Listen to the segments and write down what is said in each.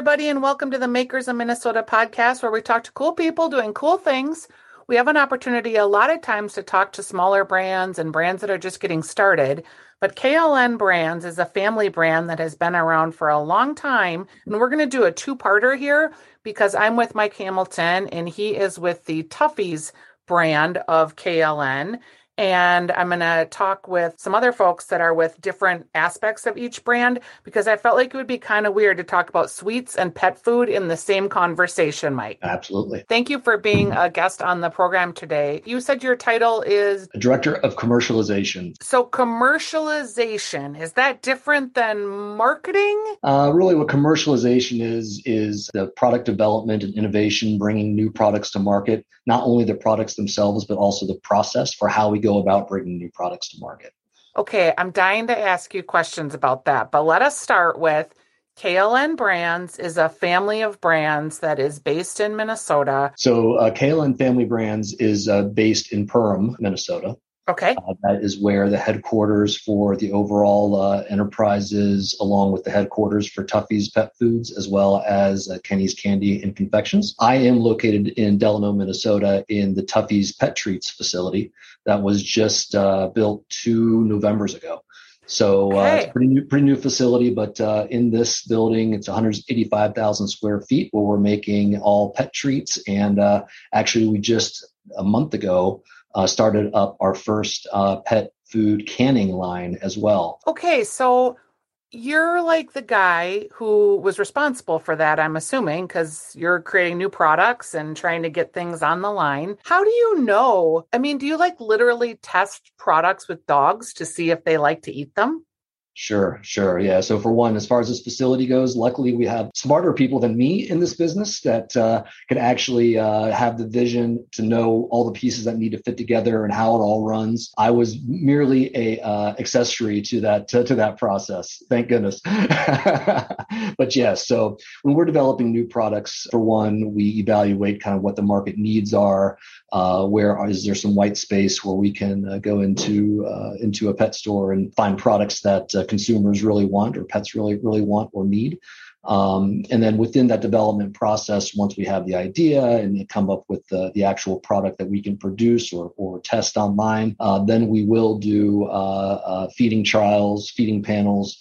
everybody, and welcome to the Makers of Minnesota podcast, where we talk to cool people doing cool things. We have an opportunity a lot of times to talk to smaller brands and brands that are just getting started. But KLN Brands is a family brand that has been around for a long time. And we're going to do a two parter here because I'm with Mike Hamilton and he is with the Tuffy's brand of KLN. And I'm going to talk with some other folks that are with different aspects of each brand because I felt like it would be kind of weird to talk about sweets and pet food in the same conversation, Mike. Absolutely. Thank you for being a guest on the program today. You said your title is Director of Commercialization. So, commercialization, is that different than marketing? Uh, really, what commercialization is, is the product development and innovation, bringing new products to market, not only the products themselves, but also the process for how we go about bringing new products to market. Okay, I'm dying to ask you questions about that, but let us start with KLN Brands is a family of brands that is based in Minnesota. So, uh, KLN Family Brands is uh, based in Perham, Minnesota. Okay. Uh, that is where the headquarters for the overall uh, enterprise is, along with the headquarters for Tuffy's Pet Foods, as well as uh, Kenny's Candy and Confections. I am located in Delano, Minnesota, in the Tuffy's Pet Treats facility that was just uh, built two Novembers ago. So uh, it's a pretty new, pretty new facility, but uh, in this building, it's 185,000 square feet where we're making all pet treats. And uh, actually, we just a month ago uh, started up our first uh, pet food canning line as well. Okay, so you're like the guy who was responsible for that, I'm assuming, because you're creating new products and trying to get things on the line. How do you know? I mean, do you like literally test products with dogs to see if they like to eat them? Sure, sure. Yeah. So for one, as far as this facility goes, luckily we have smarter people than me in this business that uh, can actually uh, have the vision to know all the pieces that need to fit together and how it all runs. I was merely a uh, accessory to that to, to, that process. Thank goodness. but yes, so when we're developing new products, for one, we evaluate kind of what the market needs are. Uh, where is there some white space where we can uh, go into uh, into a pet store and find products that uh, consumers really want or pets really really want or need? Um, and then within that development process once we have the idea and come up with the, the actual product that we can produce or, or test online uh, then we will do uh, feeding trials feeding panels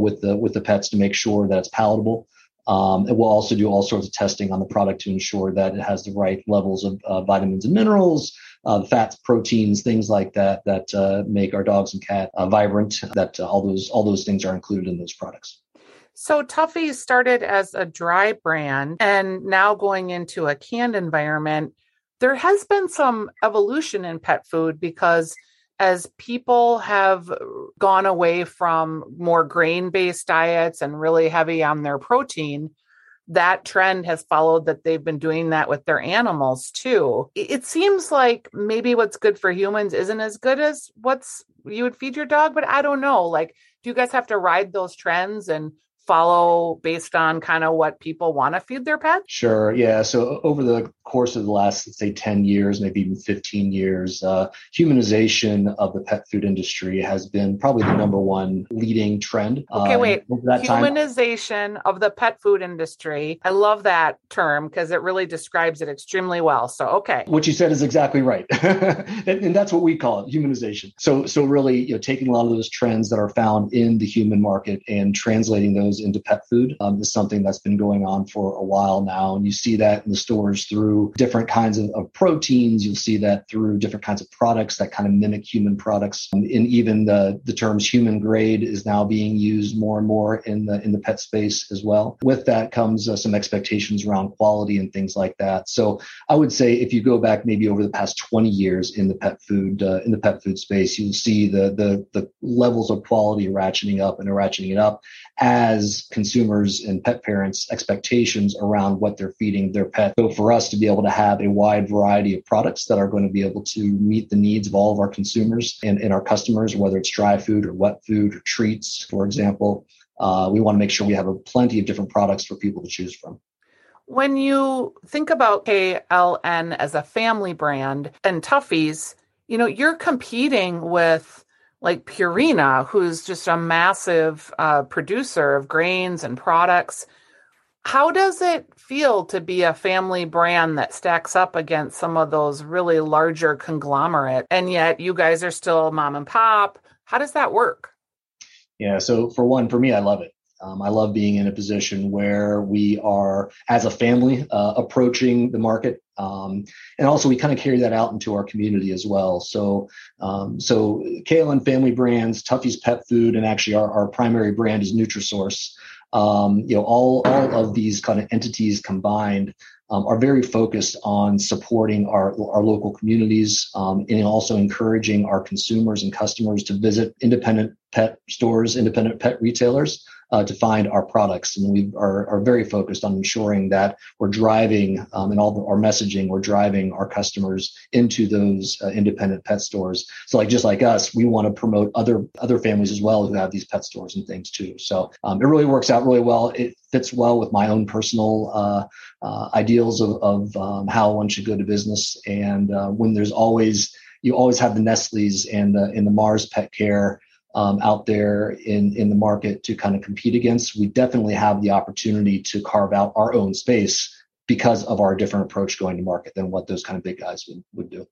with the with the pets to make sure that it's palatable um, and we'll also do all sorts of testing on the product to ensure that it has the right levels of uh, vitamins and minerals, uh, fats, proteins, things like that that uh, make our dogs and cat uh, vibrant. That uh, all those all those things are included in those products. So Tuffy started as a dry brand and now going into a canned environment. There has been some evolution in pet food because as people have gone away from more grain based diets and really heavy on their protein, that trend has followed that they've been doing that with their animals too. It seems like maybe what's good for humans isn't as good as what's you would feed your dog, but I don't know. Like, do you guys have to ride those trends and follow based on kind of what people want to feed their pets? Sure. Yeah. So over the course of the last, let's say, 10 years, maybe even 15 years, uh, humanization of the pet food industry has been probably the number one leading trend. Okay, uh, wait. Humanization time. of the pet food industry. I love that term because it really describes it extremely well. So, okay. What you said is exactly right. and, and, that's what we call it, humanization. So, so really, you know, taking a lot of those trends that are found in the human market and translating those into pet food um, is something that's been going on for a while now. And you see that in the stores through different kinds of, of proteins. You'll see that through different kinds of products that kind of mimic human products. Um, and even the, the terms human grade is now being used more and more in the, in the pet space as well. With that comes uh, some expectations around quality and things like that. So I would say if you go back maybe over the past 20 years in the pet food, uh, in the pet food space, you'll see the, the, the levels of quality ratcheting up and ratcheting it up as consumers and pet parents expectations around what they're feeding their pet. So for us to be able to have a wide variety of products that are going to be able to meet the needs of all of our consumers and, and our customers, whether it's dry food or wet food or treats, for example, uh, we want to make sure we have a plenty of different products for people to choose from. When you think about KLN as a family brand and Tuffy's, you know, you're competing with like Purina, who's just a massive uh, producer of grains and products. How does it feel to be a family brand that stacks up against some of those really larger conglomerate and yet you guys are still mom and pop? How does that work? Yeah, so for one, for me, I love it. Um, I love being in a position where we are, as a family, uh, approaching the market, um, and also we kind of carry that out into our community as well. So, um, so KLN Family Brands, Tuffy's Pet Food, and actually our, our primary brand is Nutrisource. Um, you know, all all of these kind of entities combined um, are very focused on supporting our, our local communities um, and also encouraging our consumers and customers to visit independent pet stores, independent pet retailers uh, to find our products. And we are, are very focused on ensuring that we're driving um, in all our messaging, we're driving our customers into those uh, independent pet stores. So like just like us, we want to promote other other families as well who have these pet stores and things too. So um, it really works out really well. It fits well with my own personal uh, uh ideals of, of um, how one should go to business. And uh, when there's always you always have the Nestle's and the in the Mars Pet Care um, out there in in the market to kind of compete against. We definitely have the opportunity to carve out our own space because of our different approach going to market than what those kind of big guys would, would do.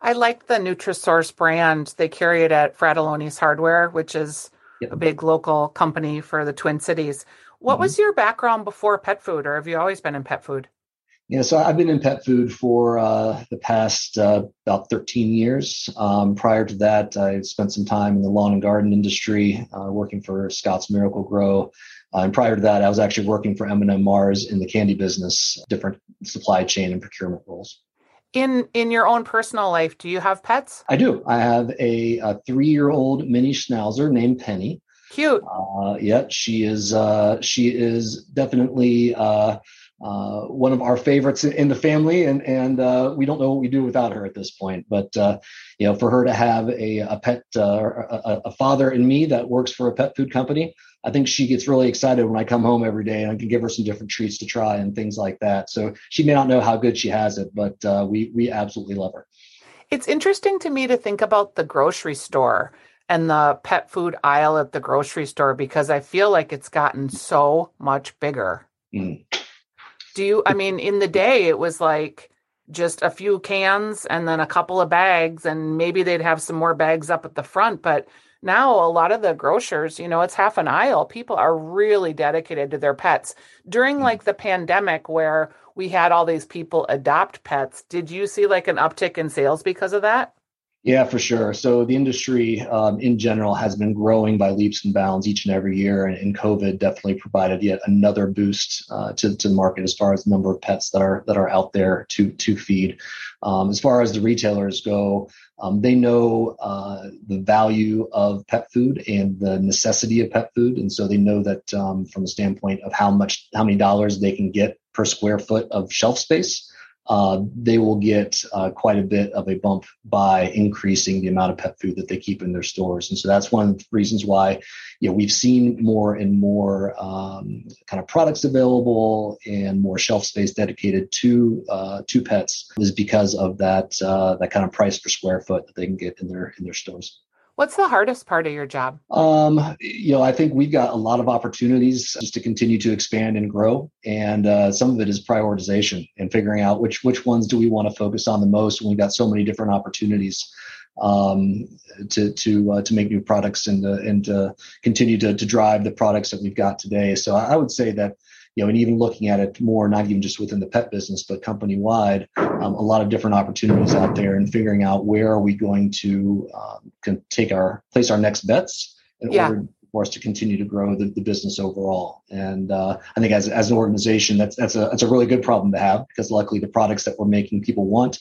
I like the Nutrisource brand. They carry it at Fratallone's Hardware, which is yep. a big local company for the Twin Cities. What mm-hmm. was your background before pet food, or have you always been in pet food? Yeah, so I've been in pet food for uh, the past uh, about 13 years. Um, prior to that, I spent some time in the lawn and garden industry, uh, working for Scotts Miracle-Gro. Uh, and prior to that, I was actually working for M&M Mars in the candy business, different supply chain and procurement roles. In in your own personal life, do you have pets? I do. I have a, a three year old mini schnauzer named Penny. Cute. Uh, yeah, she is. Uh, she is definitely uh, one of our favorites in the family, and and uh, we don't know what we do without her at this point. But uh, you know, for her to have a a pet, uh, a, a, father in me that works for a pet food company, I think she gets really excited when I come home every day and I can give her some different treats to try and things like that. So she may not know how good she has it, but uh, we we absolutely love her. It's interesting to me to think about the grocery store and the pet food aisle at the grocery store because I feel like it's gotten so much bigger. Mm. Do you, I mean, in the day, it was like just a few cans and then a couple of bags, and maybe they'd have some more bags up at the front. But now, a lot of the grocers, you know, it's half an aisle. People are really dedicated to their pets. During mm. like the pandemic, where we had all these people adopt pets, did you see like an uptick in sales because of that? Yeah, for sure. So the industry um, in general has been growing by leaps and bounds each and every year, and, and COVID definitely provided yet another boost uh, to, to the market as far as the number of pets that are that are out there to to feed. Um, as far as the retailers go, um, they know uh, the value of pet food and the necessity of pet food, and so they know that um, from a standpoint of how much how many dollars they can get per square foot of shelf space uh, they will get uh, quite a bit of a bump by increasing the amount of pet food that they keep in their stores. And so that's one of the reasons why you know we've seen more and more um, kind of products available and more shelf space dedicated to uh, to pets is because of that uh, that kind of price per square foot that they can get in their in their stores. What's the hardest part of your job? Um, you know, I think we've got a lot of opportunities just to continue to expand and grow, and uh, some of it is prioritization and figuring out which which ones do we want to focus on the most. When we've got so many different opportunities um, to to uh, to make new products and to, and to continue to to drive the products that we've got today. So I would say that you know, and even looking at it more, not even just within the pet business, but company wide, um, a lot of different opportunities out there and figuring out where are we going to um, take our place our next bets in yeah. order for us to continue to grow the, the business overall. And uh, I think as, as an organization, that's that's a that's a really good problem to have because luckily the products that we're making people want,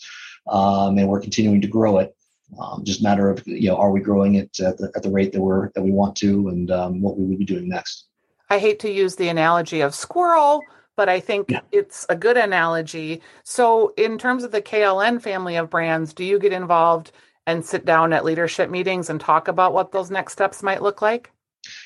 um, and we're continuing to grow it. Um, just matter of you know, are we growing it at the, at the rate that we're that we want to, and um, what we would be doing next. I hate to use the analogy of squirrel, but I think yeah. it's a good analogy. So, in terms of the KLN family of brands, do you get involved and sit down at leadership meetings and talk about what those next steps might look like?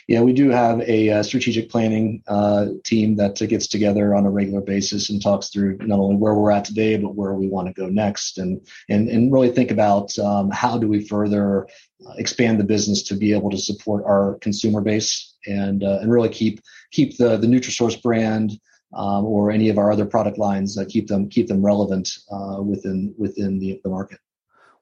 Yeah, we do have a, uh, strategic planning uh, team that uh, gets together on a regular basis and talks through not only where we're at today, but where we want to go next, and and and really think about um, how do we further uh, expand the business to be able to support our consumer base and uh, and really keep keep the the Nutrisource brand um, or any of our other product lines, uh, keep them keep them relevant uh, within within the, the market.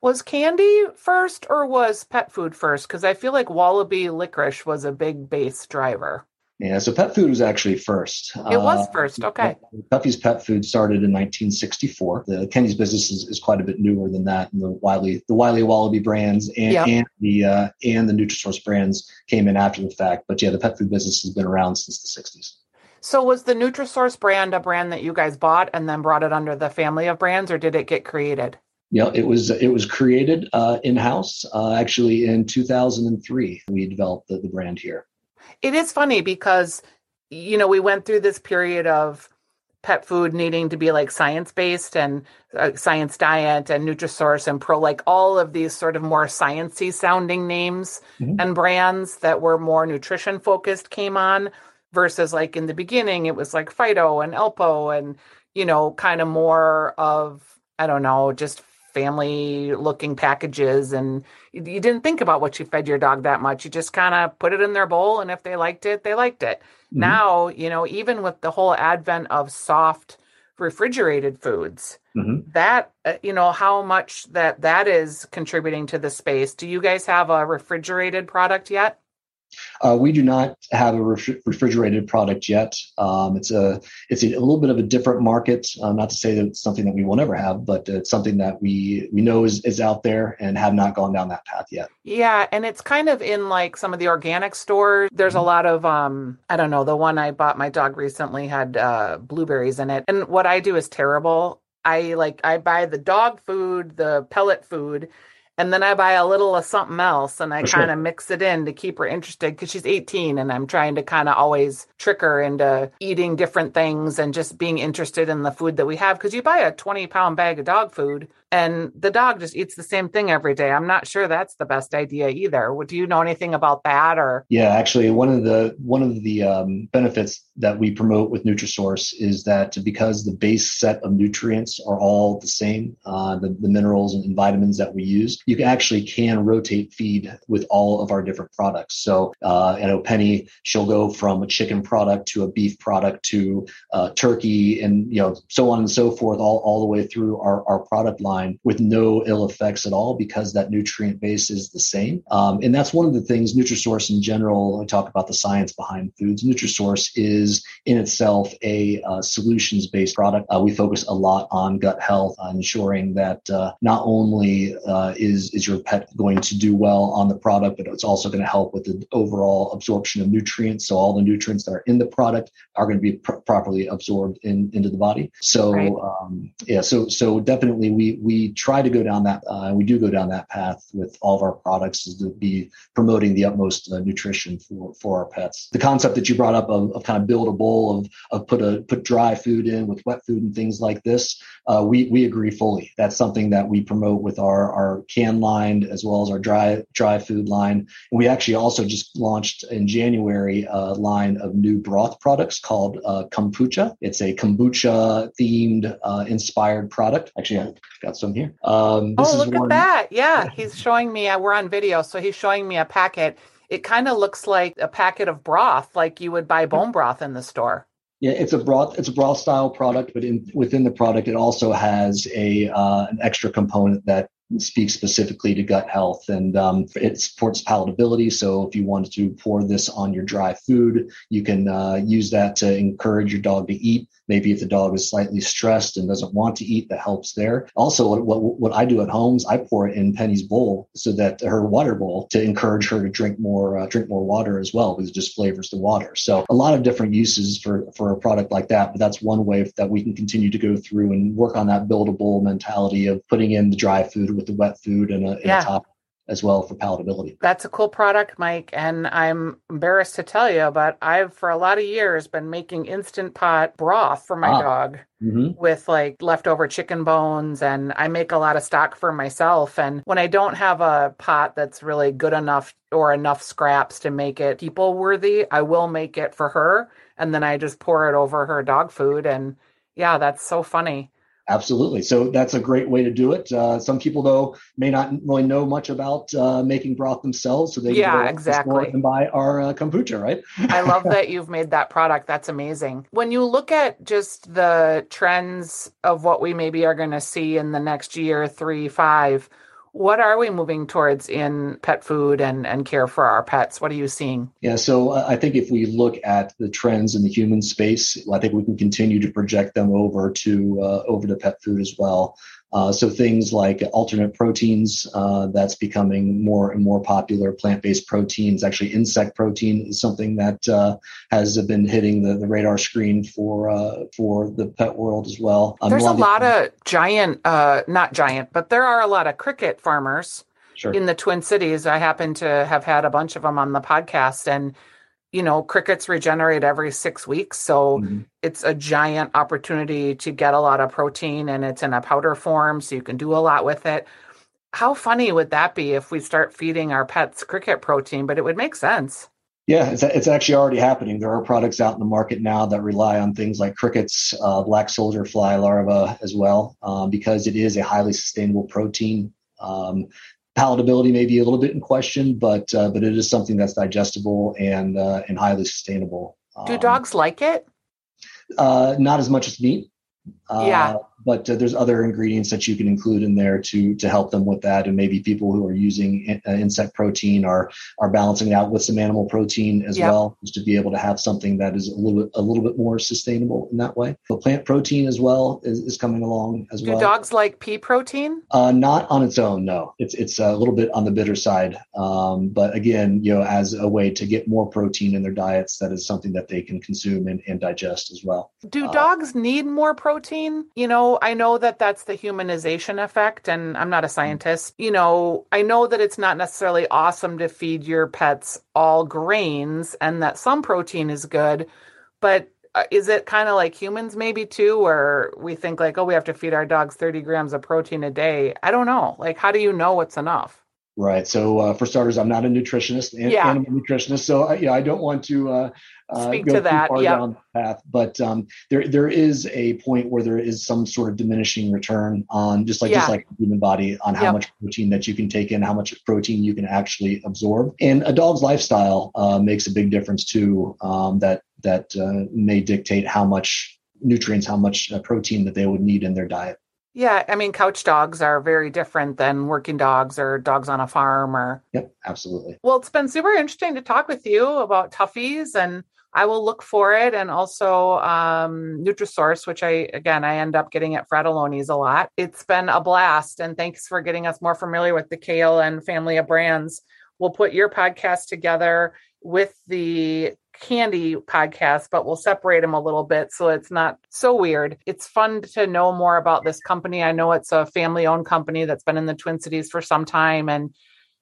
Was candy first or was pet food first? Because I feel like Wallaby licorice was a big base driver. Yeah, so pet food was actually first. It was uh, first, okay. Tuffy's Pet Food started in 1964. The Kenny's business is, is quite a bit newer than that, and the Wiley, the Wiley Wallaby brands and, yep. and the uh, and the Nutrisource brands came in after the fact. But yeah, the pet food business has been around since the 60s. So was the Nutrisource brand a brand that you guys bought and then brought it under the family of brands, or did it get created? Yeah, it was it was created uh, in house. Uh, actually, in 2003, we developed the, the brand here. It is funny because you know we went through this period of pet food needing to be like science based and uh, science diet and Nutrisource and Pro, like all of these sort of more sciency sounding names mm-hmm. and brands that were more nutrition focused came on versus like in the beginning it was like Fido and Alpo and you know kind of more of I don't know just family looking packages and you, you, didn't think about what you fed your dog that much you just kind of put it in their bowl and if they liked it they liked it mm-hmm. now you know even with the whole advent of soft refrigerated foods mm-hmm. that uh, you know how much that that is contributing to the space do you guys have a refrigerated product yet uh, we do not have a refrigerated product yet. Um, it's a it's a, little bit of a different market. Uh, not to say that it's something that we will never have, but it's something that we we know is is out there and have not gone down that path yet. Yeah, and it's kind of in like some of the organic stores. There's mm-hmm. a lot of um I don't know. The one I bought my dog recently had uh, blueberries in it, and what I do is terrible. I like I buy the dog food, the pellet food and then I buy a little of something else and I kind of mix it in to keep her interested because she's 18 and I'm trying to kind of always trick her into eating different things and just being interested in the food that we have. Because you buy a 20 pound bag of dog food and the dog just eats the same thing every day. I'm not sure that's the best idea either. Do you know anything about that or? Yeah, actually, one of the one of the um, benefits that we promote with Nutrisource is that because the base set of nutrients are all the same, uh, the, the minerals and vitamins that we use, you actually can rotate feed with all of our different products. So uh, I know Penny, she'll go from a chicken product to a beef product to uh, turkey and you know so on and so forth, all, all the way through our, our product line with no ill effects at all because that nutrient base is the same. Um, and that's one of the things Nutrisource in general, I talk about the science behind foods. Nutrisource is in itself a uh, solutions based product. Uh, we focus a lot on gut health, on ensuring that uh, not only uh, is, is your pet going to do well on the product, but it's also going to help with the overall absorption of nutrients. So all the nutrients that are in the product are going to be pr- properly absorbed in, into the body. So right. um, yeah, so so definitely we we try to go down that uh, we do go down that path with all of our products is to be promoting the utmost uh, nutrition for for our pets. The concept that you brought up of, of, kind of build a bowl of of put a put dry food in with wet food and things like this uh, we we agree fully. That's something that we promote with our our can line as well as our dry dry food line. And we actually also just launched in january a line of new broth products called uh, kombucha. It's a kombucha themed uh, inspired product. Actually i got some here. Um, oh, look at that. Yeah, he's showing me, uh, we're on video, so he's showing me a packet. It kind of looks like a packet of broth, like you would buy bone broth in the store. Yeah, it's a broth. It's a broth style product, but in, within the product, it also has a uh, an extra component that speaks specifically to gut health, and um, it supports palatability. So, if you wanted to pour this on your dry food, you can uh, use that to encourage your dog to eat. Maybe if the dog is slightly stressed and doesn't want to eat, that helps there. Also, what, what, what I do at home is I pour it in Penny's bowl so that her water bowl to encourage her to drink more uh, drink more water as well because it just flavors the water. So a lot of different uses for for a product like that, but that's one way that we can continue to go through and work on that buildable mentality of putting in the dry food with the wet food and a, yeah. a top as well for palatability. That's a cool product, Mike. And I'm embarrassed to tell you, but I've for a lot of years been making instant pot broth for my ah. dog mm-hmm. with like leftover chicken bones. And I make a lot of stock for myself. And when I don't have a pot that's really good enough or enough scraps to make it people worthy, I will make it for her. And then I just pour it over her dog food. And yeah, that's so funny. Absolutely. So that's a great way to do it. Uh, some people, though, may not really know much about uh, making broth themselves, so they yeah, exactly and buy our uh, kombucha, right? I love that you've made that product. That's amazing. When you look at just the trends of what we maybe are going to see in the next year, three, five, what are we moving towards in pet food and, and care for our pets? What are you seeing? Yeah, so uh, I think if we look at the trends in the human space, I think we can continue to project them over to uh, over to pet food as well. Uh, so things like alternate proteins, uh, that's becoming more and more popular. Plant-based proteins, actually insect protein is something that uh, has been hitting the, the radar screen for uh, for the pet world as well. Um, There's a lot, of, of giant, uh, not giant, but there are a lot of cricket farmers sure. in the Twin Cities. I happen to have had a bunch of them on the podcast, and you know, crickets regenerate every six weeks. So mm-hmm. it's a giant opportunity to get a lot of protein and it's in a powder form. So you can do a lot with it. How funny would that be if we start feeding our pets cricket protein? But it would make sense. Yeah, it's, it's actually already happening. There are products out in the market now that rely on things like crickets, uh, black soldier fly larvae as well, um, because it is a highly sustainable protein. Um, palatability may be a little bit in question, but uh, but it is something that's digestible and uh, and highly sustainable. Do um, dogs like it? Uh, not as much as meat. yeah uh, but uh, there's other ingredients that you can include in there to to help them with that. And maybe people who are using in, uh, insect protein are are balancing it out with some animal protein as yep. well just to be able to have something that is a little bit a little bit more sustainable in that way. The plant protein as well is, is coming along as Do well. dogs like pea protein? Uh, not on its own no. It's it's a little bit on the bitter side. Um, but again you know as a way to get more protein in their diets that is something that they can consume and, and digest as well. Do uh, dogs need more protein? You know I know that that's the humanization effect, and I'm not a scientist. You know, I know that it's not necessarily awesome to feed your pets all grains and that some protein is good, but uh, is it kind of like humans maybe too where we think like oh we have to feed our dogs 30 grams of protein a day. I don't know. Like how do you know what's enough Right. So, uh, for starters, I'm not a nutritionist, an- yeah. animal nutritionist. So, yeah, I don't want to uh, uh, speak to that. Yeah. Down the path, but um, there there is a point where there is some sort of diminishing return on just like yeah. just like the human body on how yep. much protein that you can take in, how much protein you can actually absorb, and a dog's lifestyle uh, makes a big difference too. Um, that that uh, may dictate how much nutrients, how much uh, protein that they would need in their diet. Yeah, I mean, couch dogs are very different than working dogs or dogs on a farm or. Yep, absolutely. Well, it's been super interesting to talk with you about Tuffy's, and I will look for it. And also um, Nutrisource, which I, again, I end up getting at Fratallone's a lot. It's been a blast. And thanks for getting us more familiar with the KLN family of brands. We'll put your podcast together with the candy podcast, but we'll separate them a little bit so it's not so weird. It's fun to know more about this company. I know it's a family owned company that's been in the Twin Cities for some time. And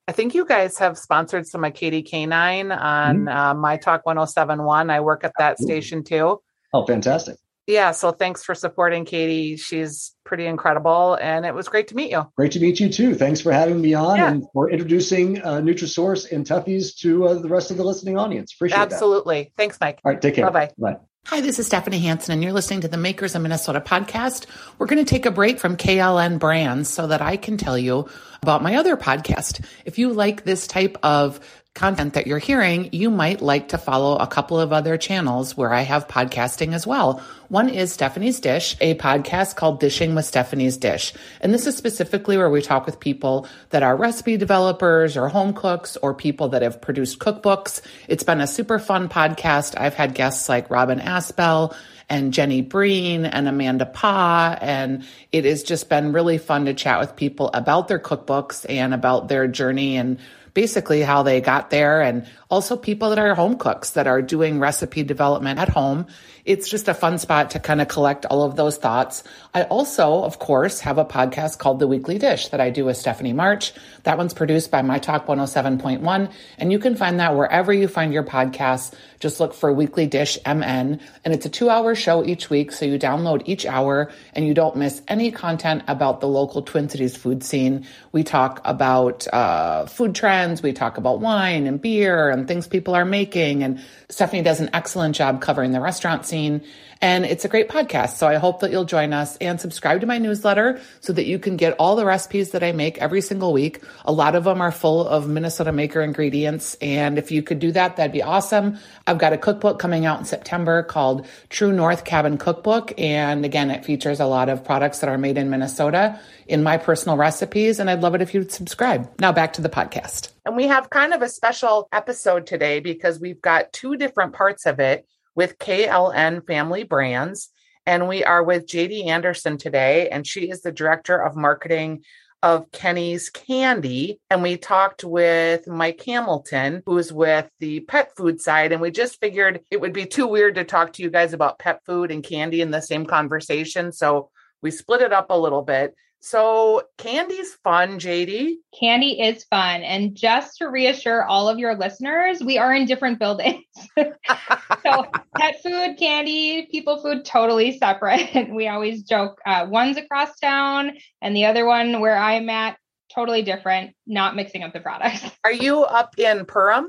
I think you guys have sponsored some Katie Canine on mm-hmm. uh, My Talk 1071. I work at that station too. Oh, fantastic yeah, so thanks for supporting Katie. She's pretty incredible, and it was great to meet you. Great to meet you too. Thanks for having me on yeah. and for introducing uh, Nutrisource and Tuffy's to uh, the rest of the listening audience. Appreciate it. Absolutely. That. Thanks, Mike. All right, take care. Bye-bye. Bye. Hi, this is Stephanie Hansen, and you're listening to the Makers of Minnesota podcast. We're going to take a break from KLN brands so that I can tell you about my other podcast. If you like this type of content that you're hearing, you might like to follow a couple of other channels where I have podcasting as well. One is Stephanie's Dish, a podcast called Dishing with Stephanie's Dish. And this is specifically where we talk with people that are recipe developers or home cooks or people that have produced cookbooks. It's been a super fun podcast. I've had guests like Robin Asbell and Jenny Breen and Amanda Paa. And it has just been really fun to chat with people about their cookbooks and about their journey and basically how they got there and also people that are home cooks that are doing recipe development at home. It's just a fun spot to kind of collect all of those thoughts. I also, of course, have a podcast called The Weekly Dish that I do with Stephanie March. That one's produced by My Talk 107.1, and you can find that wherever you find your podcasts. Just look for Weekly Dish MN, and it's a two hour show each week. So you download each hour and you don't miss any content about the local Twin Cities food scene. We talk about uh, food trends We talk about wine and beer and things people are making. And Stephanie does an excellent job covering the restaurant scene. And it's a great podcast. So I hope that you'll join us and subscribe to my newsletter so that you can get all the recipes that I make every single week. A lot of them are full of Minnesota Maker ingredients. And if you could do that, that'd be awesome. I've got a cookbook coming out in September called True North Cabin Cookbook. And again, it features a lot of products that are made in Minnesota in my personal recipes. And I'd love it if you'd subscribe. Now back to the podcast. And we have kind of a special episode today because we've got two different parts of it with KLN Family Brands. And we are with JD Anderson today, and she is the director of marketing of Kenny's Candy. And we talked with Mike Hamilton, who's with the pet food side. And we just figured it would be too weird to talk to you guys about pet food and candy in the same conversation. So we split it up a little bit. So candy's fun, JD. Candy is fun. And just to reassure all of your listeners, we are in different buildings. so pet food, candy, people food, totally separate. we always joke uh, one's across town and the other one where I'm at, totally different, not mixing up the products. Are you up in Perham?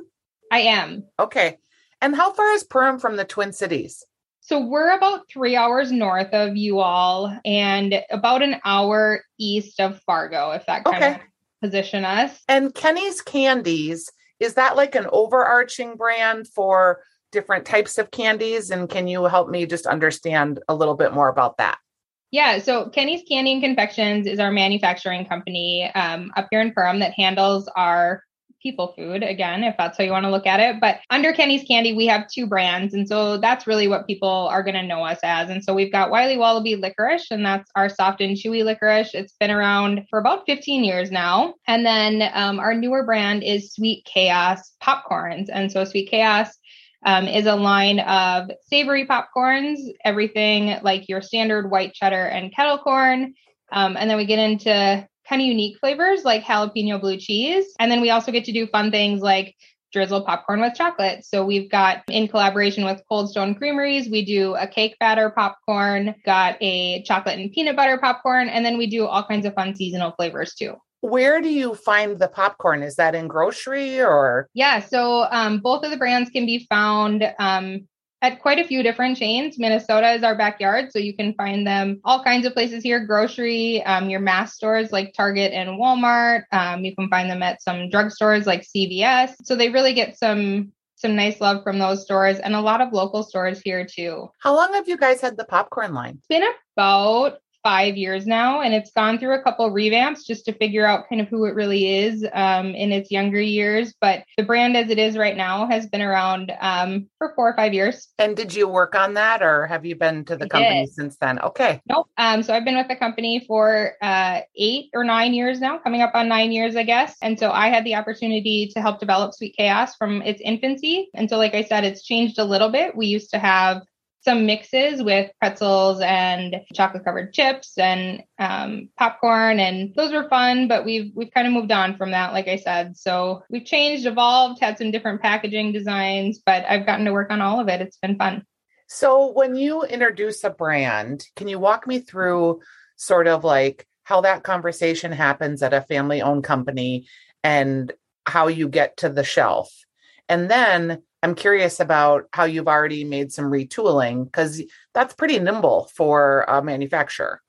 I am. Okay. And how far is Perham from the Twin Cities? So we're about three hours north of you all and about an hour east of Fargo, if that kind okay. of position us. And Kenny's Candies, is that like an overarching brand for different types of candies? And can you help me just understand a little bit more about that? Yeah, so Kenny's Candy and Confections is our manufacturing company um, up here in Perham that handles our people food again if that's how you want to look at it. But under kenny's candy we have two brands and so that's really what people are going to know us as. And so we've got wiley wallaby licorice and that's our soft and chewy licorice. It's been around for about 15 years now. And then um, our newer brand is sweet chaos popcorns. And so sweet chaos um, is a line of savory popcorns, everything like your standard white cheddar and kettle corn. Um, and then we get into kind of unique flavors like jalapeno blue cheese. And then we also get to do fun things like drizzle popcorn with chocolate. So we've got in collaboration with Cold Stone Creameries, we do a cake batter popcorn, got a chocolate and peanut butter popcorn, and then we do all kinds of fun seasonal flavors too. Where do you find the popcorn? Is that in grocery or? Yeah, so um, both of the brands can be found um, at quite a few different chains. Minnesota is our backyard, so you can find them all kinds of places here grocery, um, your mass stores like Target and Walmart. Um, you can find them at some drugstores like CVS. So they really get some some nice love from those stores and a lot of local stores here too. How long have you guys had the popcorn line? It's been about five years now, and it's gone through a couple revamps just to figure out kind of who it really is um, in its younger years. But the brand as it is right now has been around um, for four or five years. And did you work on that, or have you been to the I company did. since then? Okay. Nope. Um, so I've been with the company for uh, eight or nine years now, coming up on nine years, I guess. And so I had the opportunity to help develop Sweet Chaos from its infancy. And so, like I said, it's changed a little bit. We used to have some mixes with pretzels and chocolate covered chips and um, popcorn and those were fun but we've we've kind of moved on from that like i said. So we've changed evolved had some different packaging designs but i've gotten to work on all of it. It's been fun. So when you introduce a brand can you walk me through sort of like how that conversation happens at a family owned company and how you get to the shelf and then I'm curious about how you've already made some retooling because that's pretty nimble for a manufacturer.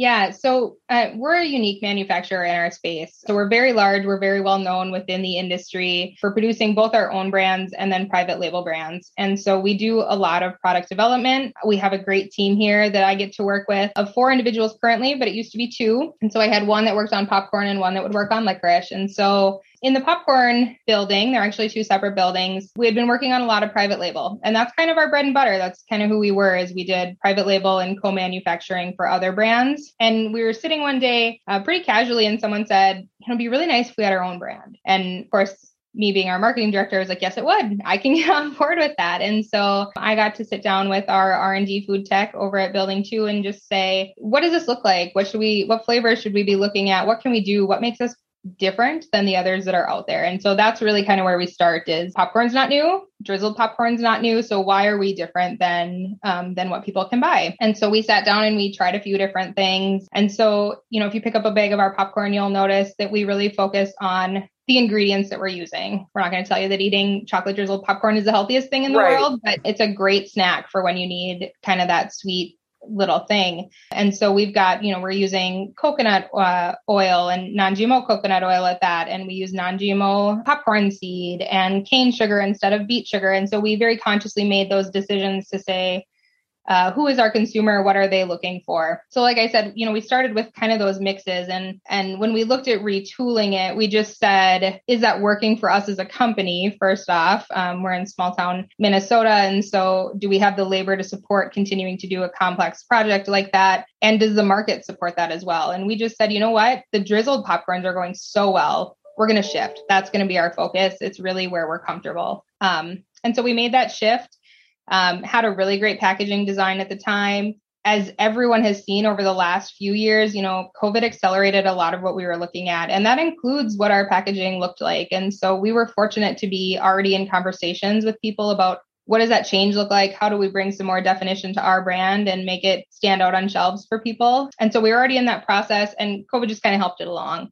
Yeah, so uh, we're a unique manufacturer in our space. So we're very large. We're very well known within the industry for producing both our own brands and then private label brands. And so we do a lot of product development. We have a great team here that I get to work with of four individuals currently, but it used to be two. And so I had one that worked on popcorn and one that would work on licorice. And so in the popcorn building, they're actually two separate buildings. We had been working on a lot of private label, and that's kind of our bread and butter. That's kind of who we were as we did private label and co-manufacturing for other brands. And we were sitting one day uh, pretty casually, and someone said, "It'd be really nice if we had our own brand." And of course, me being our marketing director I was like yes it would i can get on board with that and so i got to sit down with our r&d food tech over at building two and just say what does this look like what should we what flavors should we be looking at what can we do what makes us different than the others that are out there. And so that's really kind of where we start is popcorn's not new, drizzled popcorn's not new. So why are we different than um, than what people can buy? And so we sat down and we tried a few different things. And so, you know, if you pick up a bag of our popcorn, you'll notice that we really focus on the ingredients that we're using. We're not going to tell you that eating chocolate drizzled popcorn is the healthiest thing in the right. world, but it's a great snack for when you need kind of that sweet little thing. And so we've got, you know, we're using coconut uh, oil and non GMO coconut oil at that. And we use non GMO popcorn seed and cane sugar instead of beet sugar. And so we very consciously made those decisions to say, uh, who is our consumer what are they looking for? So like i said you know we started with kind of those mixes and and when we looked at retooling it we just said is that working for us as a company first off? Um, we're in small town minnesota and so do we have the labor to support continuing to do a complex project like that? And does the market support that as well? And we just said you know what? The drizzled popcorns are going so well we're going to shift. That's going to be our focus. It's really where we're comfortable. Um, and so we made that shift um, had a really great packaging design at the time. As everyone has seen over the last few years, you know, COVID accelerated a lot of what we were looking at, and that includes what our packaging looked like. And so we were fortunate to be already in conversations with people about what does that change look like? How do we bring some more definition to our brand and make it stand out on shelves for people? And so we were already in that process, and COVID just kind of helped it along.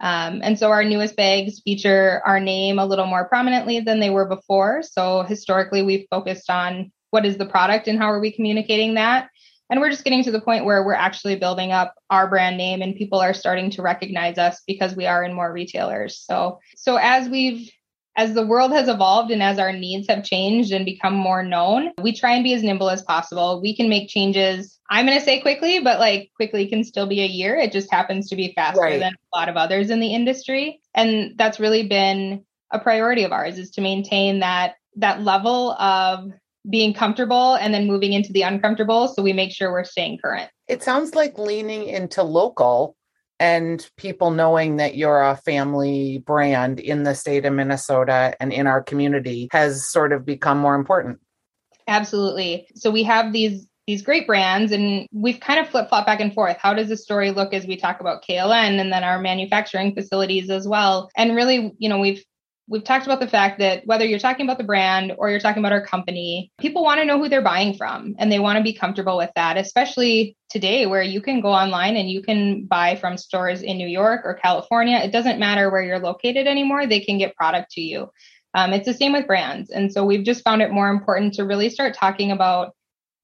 Um, and so our newest bags feature our name a little more prominently than they were before. So historically, we've focused on what is the product and how are we communicating that. And we're just getting to the point where we're actually building up our brand name and people are starting to recognize us because we are in more retailers. So, so as we've as the world has evolved and as our needs have changed and become more known, we try and be as nimble as possible. We can make changes. I'm going to say quickly, but like quickly can still be a year. It just happens to be faster right. than a lot of others in the industry. And that's really been a priority of ours is to maintain that that level of being comfortable and then moving into the uncomfortable so we make sure we're staying current. It sounds like leaning into local and people knowing that you're a family brand in the state of Minnesota and in our community has sort of become more important. Absolutely. So we have these these great brands and we've kind of flip-flop back and forth. How does the story look as we talk about KLN and then our manufacturing facilities as well? And really, you know, we've we've talked about the fact that whether you're talking about the brand or you're talking about our company, people want to know who they're buying from and they want to be comfortable with that, especially today where you can go online and you can buy from stores in New York or California. It doesn't matter where you're located anymore, they can get product to you. Um, it's the same with brands. And so we've just found it more important to really start talking about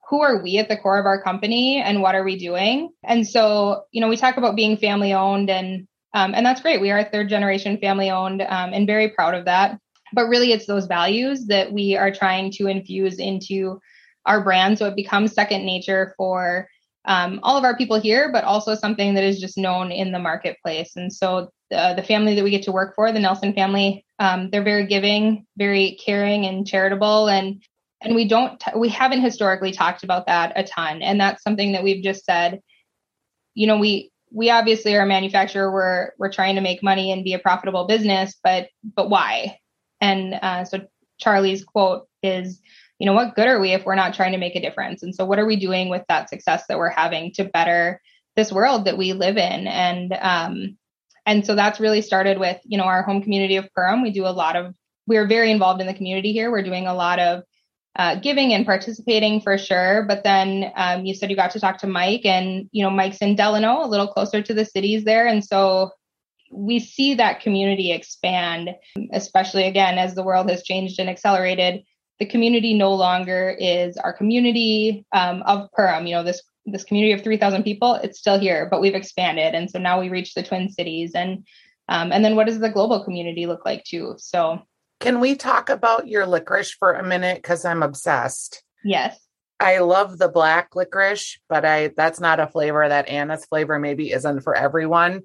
who are we at the core of our company and what are we doing? And so, you know, we talk about being family owned and um, and that's great. We are a third generation family owned um, and very proud of that. But really, it's those values that we are trying to infuse into our brand so it becomes second nature for um, all of our people here, but also something that is just known in the marketplace. And so the, the family that we get to work for, the Nelson family, um, they're very giving, very caring and charitable. And and we don't we haven't historically talked about that a ton. And that's something that we've just said, you know, we we obviously are a manufacturer. We're we're trying to make money and be a profitable business, but but why? And uh, so Charlie's quote is, you know, what good are we if we're not trying to make a difference? And so, what are we doing with that success that we're having to better this world that we live in? And um, and so that's really started with you know our home community of Perham. We do a lot of we're very involved in the community here. We're doing a lot of uh, giving and participating for sure. But then um, you said you got to talk to Mike, and you know Mike's in Delano, a little closer to the cities there, and so we see that community expand, especially again as the world has changed and accelerated. The community no longer is our community um, of Perham. You know this this community of 3,000 people. It's still here, but we've expanded, and so now we reach the Twin Cities, and um, and then what does the global community look like too? So can we talk about your licorice for a minute? Because I'm obsessed. Yes. I love the black licorice, but I that's not a flavor that Anna's flavor maybe isn't for everyone.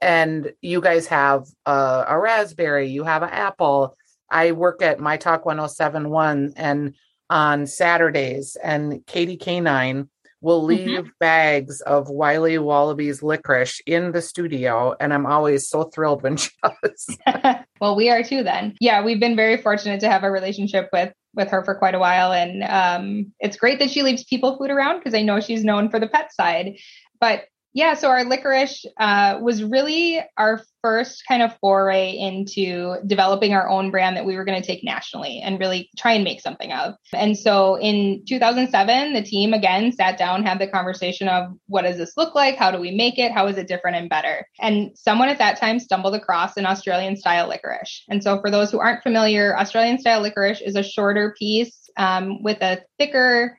And you guys have a, a raspberry, you have an apple. I work at My Talk 1071 and on Saturdays, and Katie Canine will mm-hmm. leave mm-hmm. bags of Wiley Wallaby's licorice in the studio. And I'm always so thrilled when she does. well, we are too then. Yeah, we've been very fortunate to have a relationship with with her for quite a while. And um, it's great that she leaves people food around because I know she's known for the pet side. But Yeah, so our licorice uh, was really our first kind of foray into developing our own brand that we were going to take nationally and really try and make something of. And so in 2007, the team again sat down, had the conversation of what does this look like? How do we make it? How is it different and better? And someone at that time stumbled across an Australian style licorice. And so for those who aren't familiar, Australian style licorice is a shorter piece um, with a thicker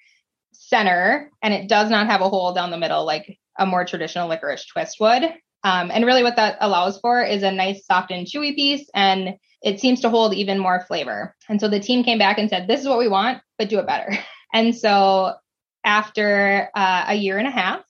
center and it does not have a hole down the middle like a more traditional licorice twist would. Um, and really, what that allows for is a nice, soft, and chewy piece, and it seems to hold even more flavor. And so the team came back and said, This is what we want, but do it better. And so after uh, a year and a half,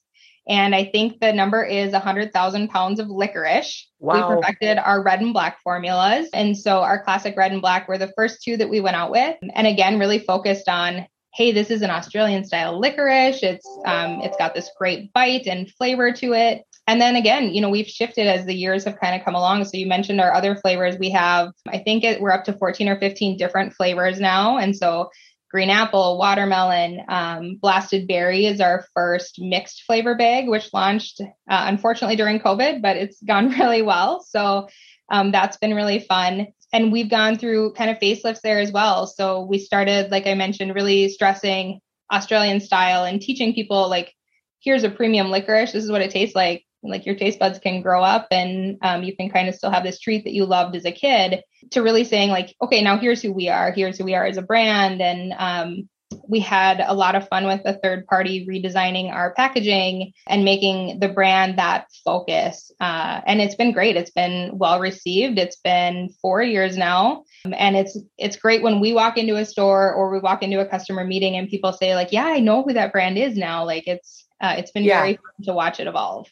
and I think the number is 100,000 pounds of licorice. Wow. We perfected our red and black formulas. And so our classic red and black were the first two that we went out with. And again, really focused on hey, this is an Australian style licorice. It's um, it's got this great bite and flavor to it. And then again, you know, we've shifted as the years have kind of come along. So you mentioned our other flavors. We have, I think it, we're up to 14 or 15 different flavors now. And so green apple, watermelon, um, blasted berry is our first mixed flavor bag, which launched uh, unfortunately during COVID, but it's gone really well. So um, that's been really fun and we've gone through kind of facelifts there as well. So we started, like I mentioned, really stressing Australian style and teaching people like, here's a premium licorice. This is what it tastes like. Like your taste buds can grow up and um, you can kind of still have this treat that you loved as a kid to really saying like, okay, now here's who we are. Here's who we are as a brand. And um, we had a lot of fun with a third party redesigning our packaging and making the brand that focus. Uh, and it's been great. It's been well received. It's been four years now, and it's it's great when we walk into a store or we walk into a customer meeting and people say like, "Yeah, I know who that brand is now." Like it's uh, it's been yeah. very fun to watch it evolve.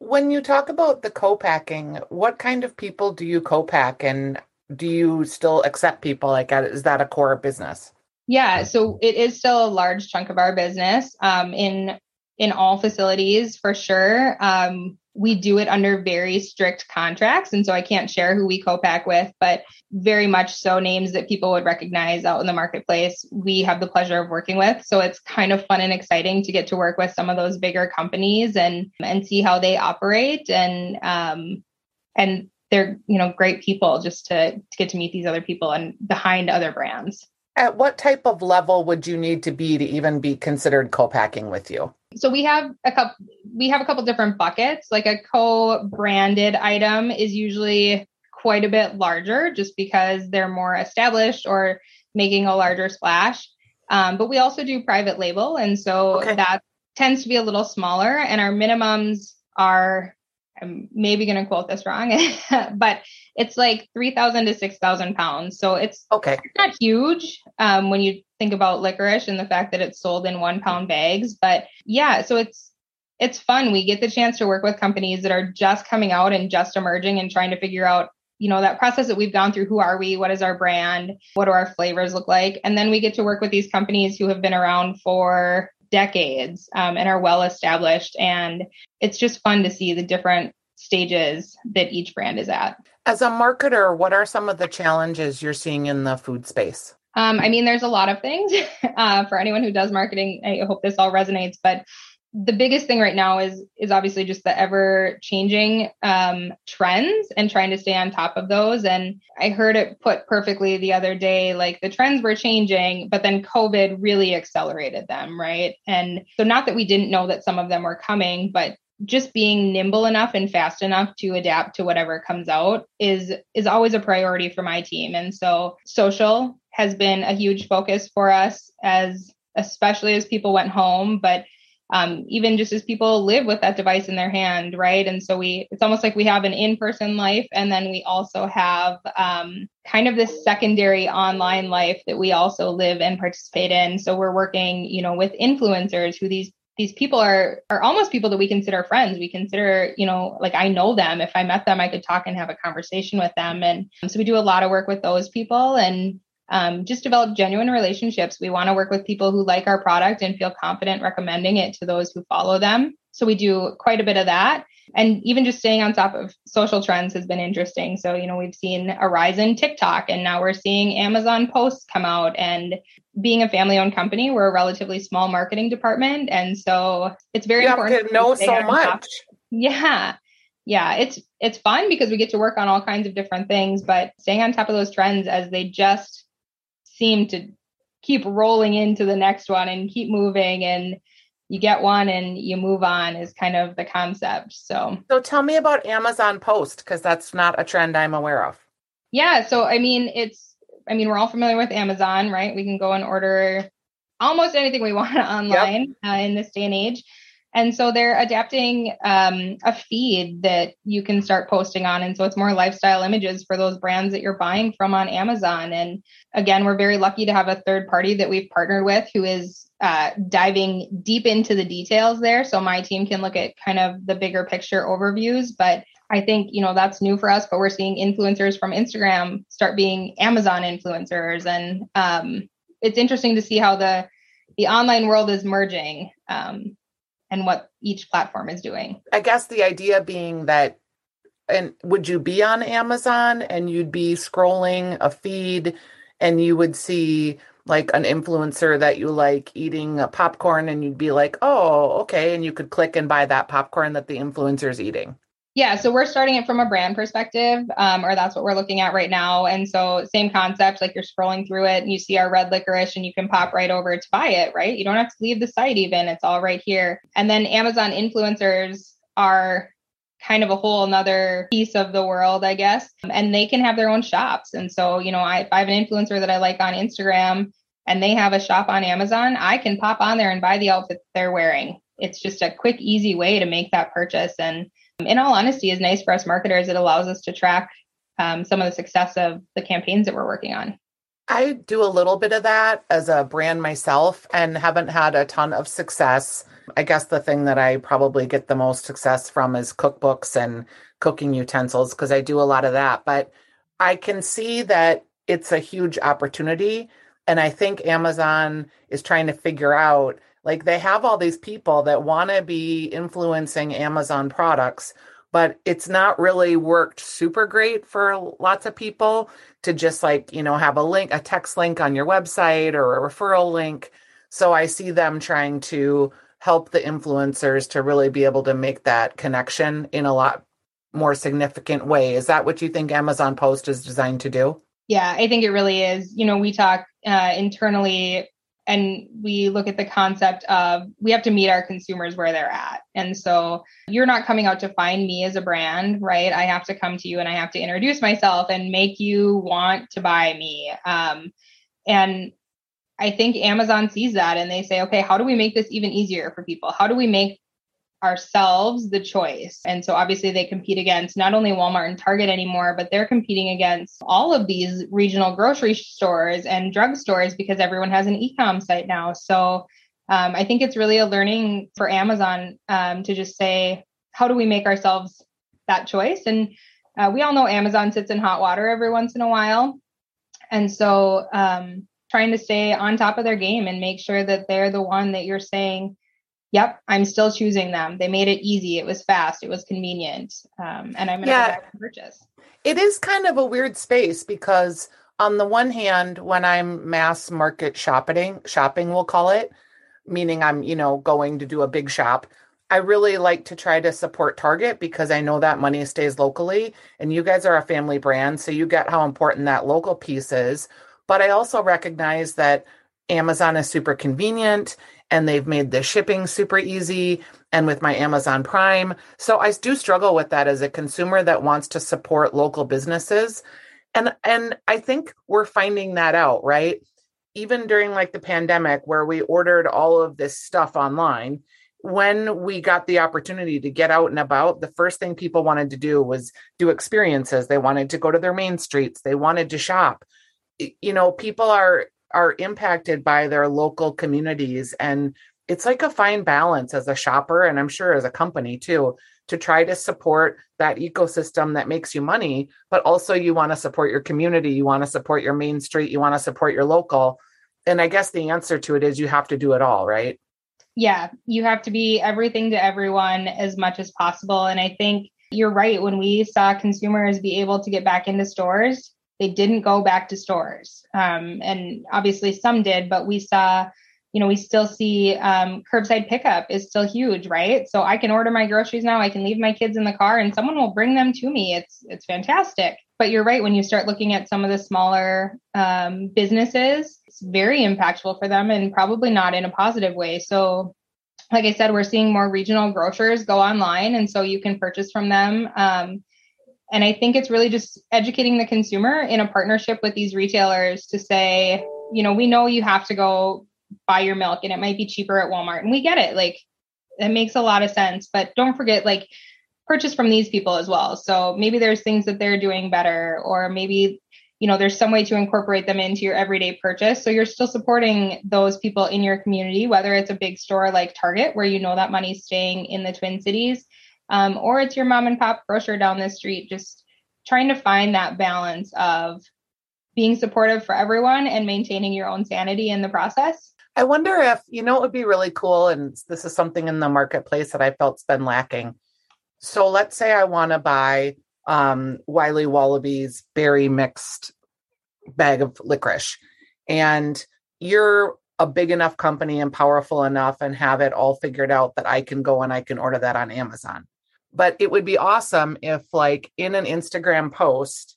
When you talk about the co-packing, what kind of people do you co-pack, and do you still accept people like is that a core business? Yeah, so it is still a large chunk of our business. Um, in in all facilities for sure. Um, we do it under very strict contracts, and so I can't share who we co-pack with, but very much so names that people would recognize out in the marketplace. We have the pleasure of working with, so it's kind of fun and exciting to get to work with some of those bigger companies and and see how they operate and um, and they're you know great people just to to get to meet these other people and behind other brands. At what type of level would you need to be to even be considered co-packing with you? So we have a couple we have a couple different buckets. Like a co-branded item is usually quite a bit larger just because they're more established or making a larger splash. Um, but we also do private label. And so okay. that tends to be a little smaller. And our minimums are I'm maybe going to quote this wrong, but it's like 3,000 to 6,000 pounds. So it's, okay. It's not huge um, when you think about licorice and the fact that it's sold in one pound bags. But yeah, so it's, it's fun. We get the chance to work with companies that are just coming out and just emerging and trying to figure out, you know, that process that we've gone through. Who are we? What is our brand? What do our flavors look like? And then we get to work with these companies who have been around for decades um, and are well established. And it's just fun to see the different stages that each brand is at. As a marketer, what are some of the challenges you're seeing in the food space? Um, I mean, there's a lot of things uh, for anyone who does marketing. I hope this all resonates, but the biggest thing right now is is obviously just the ever changing um, trends and trying to stay on top of those. And I heard it put perfectly the other day, like the trends were changing, but then COVID really accelerated them, right? And so not that we didn't know that some of them were coming, but just being nimble enough and fast enough to adapt to whatever comes out is is always a priority for my team and so social has been a huge focus for us as especially as people went home but um, even just as people live with that device in their hand right? And so we it's almost like we have an in-person life and then we also have um, kind of this secondary online life that we also live and participate in. So we're working you know with influencers who these these people are are almost people that we consider friends. We consider you know like i know them. If i met them i could talk and have a conversation with them. And so we do a lot of work with those people. And um, just develop genuine relationships we want to work with people who like our product and feel confident recommending it to those who follow them So we do quite a bit of that. And even just staying on top of social trends has been interesting. So, you know, we've seen a rise in TikTok and now we're seeing Amazon posts come out. And being a family owned company, we're a relatively small marketing department. And so it's very you important to know so much. Top. Yeah. Yeah. It's it's fun because we get to work on all kinds of different things, but staying on top of those trends as they just seem to keep rolling into the next one and keep moving and you get one and you move on is kind of the concept. So, so tell me about Amazon Post because that's not a trend I'm aware of. Yeah, so I mean, it's I mean, we're all familiar with Amazon, right? We can go and order almost anything we want online yep. uh, in this day and age. And so they're adapting um, a feed that you can start posting on. And so it's more lifestyle images for those brands that you're buying from on Amazon. And again, we're very lucky to have a third party that we've partnered with who is uh, diving deep into the details there. So my team can look at kind of the bigger picture overviews. But I think, you know, that's new for us, but we're seeing influencers from Instagram start being Amazon influencers. And um, it's interesting to see how the the online world is merging. Um, and what each platform is doing. I guess the idea being that and would you be on Amazon and you'd be scrolling a feed and you would see like an influencer that you like eating a popcorn and you'd be like, "Oh, okay," and you could click and buy that popcorn that the influencer's eating. Yeah, so we're starting it from a brand perspective, um, or that's what we're looking at right now. And so, same concept, like you're scrolling through it and you see our red licorice and you can pop right over to buy it, right? You don't have to leave the site even, it's all right here. And then Amazon influencers are kind of a whole another piece of the world, I guess. And they can have their own shops. And so, you know, I, if I have an influencer that I like on Instagram and they have a shop on Amazon, I can pop on there and buy the outfit they're wearing. It's just a quick, easy way to make that purchase. And in all honesty, is nice for us marketers. It allows us to track um, some of the success of the campaigns that we're working on. I do a little bit of that as a brand myself and haven't had a ton of success. I guess the thing that I probably get the most success from is cookbooks and cooking utensils because I do a lot of that. But I can see that it's a huge opportunity. And I think Amazon is trying to figure out like they have all these people that want to be influencing Amazon products, but it's not really worked super great for lots of people to just like, you know, have a link, a text link on your website or a referral link. So I see them trying to help the influencers to really be able to make that connection in a lot more significant way. Is that what you think Amazon Post is designed to do? Yeah, I think it really is. You know, we talk uh, internally and we look at the concept of we have to meet our consumers where they're at. And so you're not coming out to find me as a brand, right? I have to come to you and I have to introduce myself and make you want to buy me. Um, and I think Amazon sees that and they say, okay, how do we make this even easier for people? How do we make ourselves the choice. And so obviously they compete against not only Walmart and Target anymore, but they're competing against all of these regional grocery stores and drugstores because everyone has an e-com site now. So um, I think it's really a learning for Amazon um, to just say, how do we make ourselves that choice? And uh, we all know Amazon sits in hot water every once in a while. And so um, trying to stay on top of their game and make sure that they're the one that you're saying, Yep, I'm still choosing them. They made it easy. It was fast. It was convenient, um, and I'm going to yeah. purchase. It is kind of a weird space because, on the one hand, when I'm mass market shopping, shopping we'll call it, meaning I'm you know going to do a big shop. I really like to try to support Target because I know that money stays locally, and you guys are a family brand, so you get how important that local piece is. But I also recognize that Amazon is super convenient and they've made the shipping super easy and with my Amazon Prime. So I do struggle with that as a consumer that wants to support local businesses. And and I think we're finding that out, right? Even during like the pandemic where we ordered all of this stuff online, when we got the opportunity to get out and about, the first thing people wanted to do was do experiences. They wanted to go to their main streets, they wanted to shop. You know, people are are impacted by their local communities and it's like a fine balance as a shopper and i'm sure as a company too to try to support that ecosystem that makes you money but also you want to support your community you want to support your main street you want to support your local and i guess the answer to it is you have to do it all right Yeah, you have to be everything to everyone as much as possible. And I think you're right. When we saw consumers be able to get back into stores, they didn't go back to stores. Um, and obviously some did, but we saw, you know, we still see um, curbside pickup is still huge, right? So I can order my groceries now. I can leave my kids in the car and someone will bring them to me. It's it's fantastic. But you're right. When you start looking at some of the smaller um, businesses, it's very impactful for them and probably not in a positive way. So like I said, we're seeing more regional grocers go online, and so you can purchase from them. Um, and I think it's really just educating the consumer in a partnership with these retailers to say, you know, we know you have to go buy your milk, and it might be cheaper at Walmart, and we get it. Like, it makes a lot of sense, but don't forget, like, purchase from these people as well. So maybe there's things that they're doing better, or maybe you know there's some way to incorporate them into your everyday purchase so you're still supporting those people in your community whether it's a big store like target where you know that money's staying in the twin cities um, or it's your mom and pop grocer down the street just trying to find that balance of being supportive for everyone and maintaining your own sanity in the process i wonder if you know it would be really cool and this is something in the marketplace that i felt's been lacking so let's say i want to buy um, Wiley Wallaby's berry mixed bag of licorice. And you're a big enough company and powerful enough and have it all figured out that I can go and I can order that on Amazon. But it would be awesome if, like, in an Instagram post,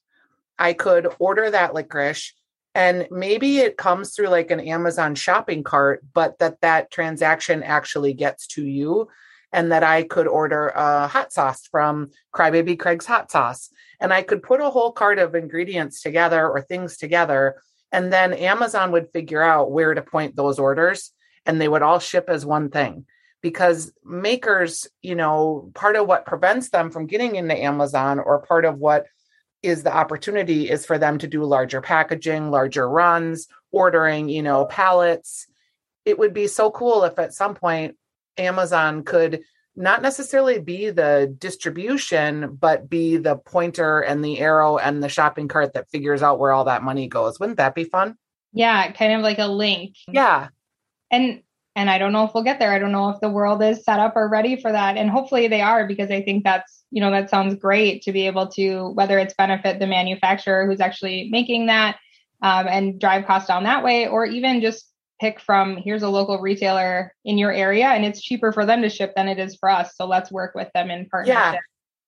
I could order that licorice and maybe it comes through like an Amazon shopping cart, but that that transaction actually gets to you and that I could order a hot sauce from Crybaby Craig's Hot Sauce. And I could put a whole cart of ingredients together or things together. And then Amazon would figure out where to point those orders and they would all ship as one thing. Because makers, you know, part of what prevents them from getting into Amazon or part of what is the opportunity is for them to do larger packaging, larger runs, ordering, you know, pallets. It would be so cool if at some point Amazon could not necessarily be the distribution, but be the pointer and the arrow and the shopping cart that figures out where all that money goes. Wouldn't that be fun? Yeah, kind of like a link. Yeah. And and I don't know if we'll get there. I don't know if the world is set up or ready for that. And hopefully they are because I think that's, you know, that sounds great to be able to whether it's benefit the manufacturer who's actually making that um, and drive costs down that way, or even just pick from here's a local retailer in your area and it's cheaper for them to ship than it is for us. So let's work with them in partnership. Yeah.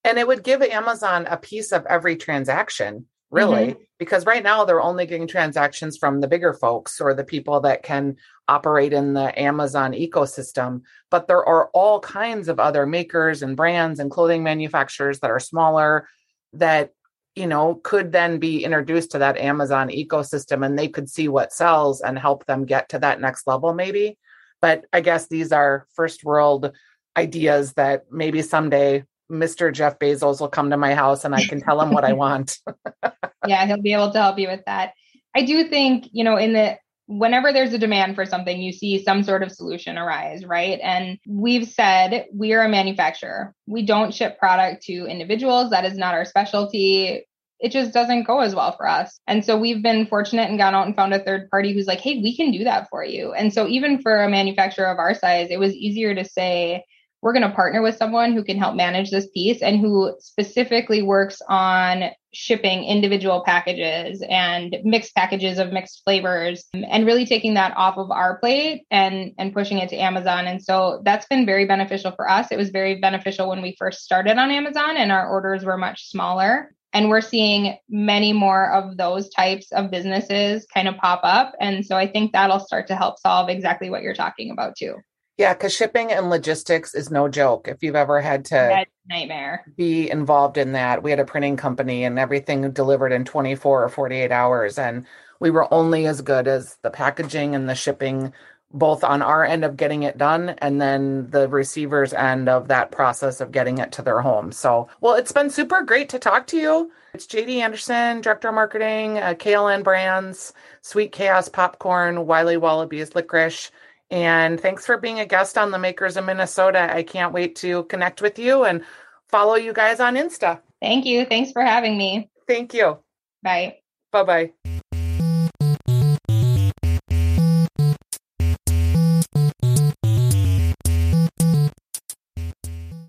And it would give Amazon a piece of every transaction, really, mm-hmm. because right now they're only getting transactions from the bigger folks or the people that can operate in the Amazon ecosystem. But there are all kinds of other makers and brands and clothing manufacturers that are smaller that you know, could then be introduced to that Amazon ecosystem and they could see what sells and help them get to that next level, maybe. But I guess these are first world ideas that maybe someday Mr. Jeff Bezos will come to my house and I can tell him what I want. yeah, he'll be able to help you with that. I do think, you know, in the whenever there's a demand for something, you see some sort of solution arise, right? And we've said we are a manufacturer. We don't ship product to individuals. That is not our specialty. It just doesn't go as well for us. And so we've been fortunate and gone out and found a third party who's like, hey, we can do that for you. And so even for a manufacturer of our size, it was easier to say, we're going to partner with someone who can help manage this piece and who specifically works on shipping individual packages and mixed packages of mixed flavors um, and really taking that off of our plate and and pushing it to Amazon. And so that's been very beneficial for us. It was very beneficial when we first started on Amazon and our orders were much smaller. And we're seeing many more of those types of businesses kind of pop up. And so I think that'll start to help solve exactly what you're talking about too yeah, because shipping and logistics is no joke. If you've ever had to nightmare be involved in that, we had a printing company and everything delivered in 24 or 48 hours, and we were only as good as the packaging and the shipping, both on our end of getting it done and then the receiver's end of that process of getting it to their home. So, well, it's been super great to talk to you. It's JD Anderson, Director of Marketing, uh, KLN Brands, Sweet Chaos Popcorn, Wiley Wallaby's Licorice. And thanks for being a guest on the Makers of Minnesota. I can't wait to connect with you and follow you guys on Insta. Thank you. Thanks for having me. Thank you. Bye. Bye bye.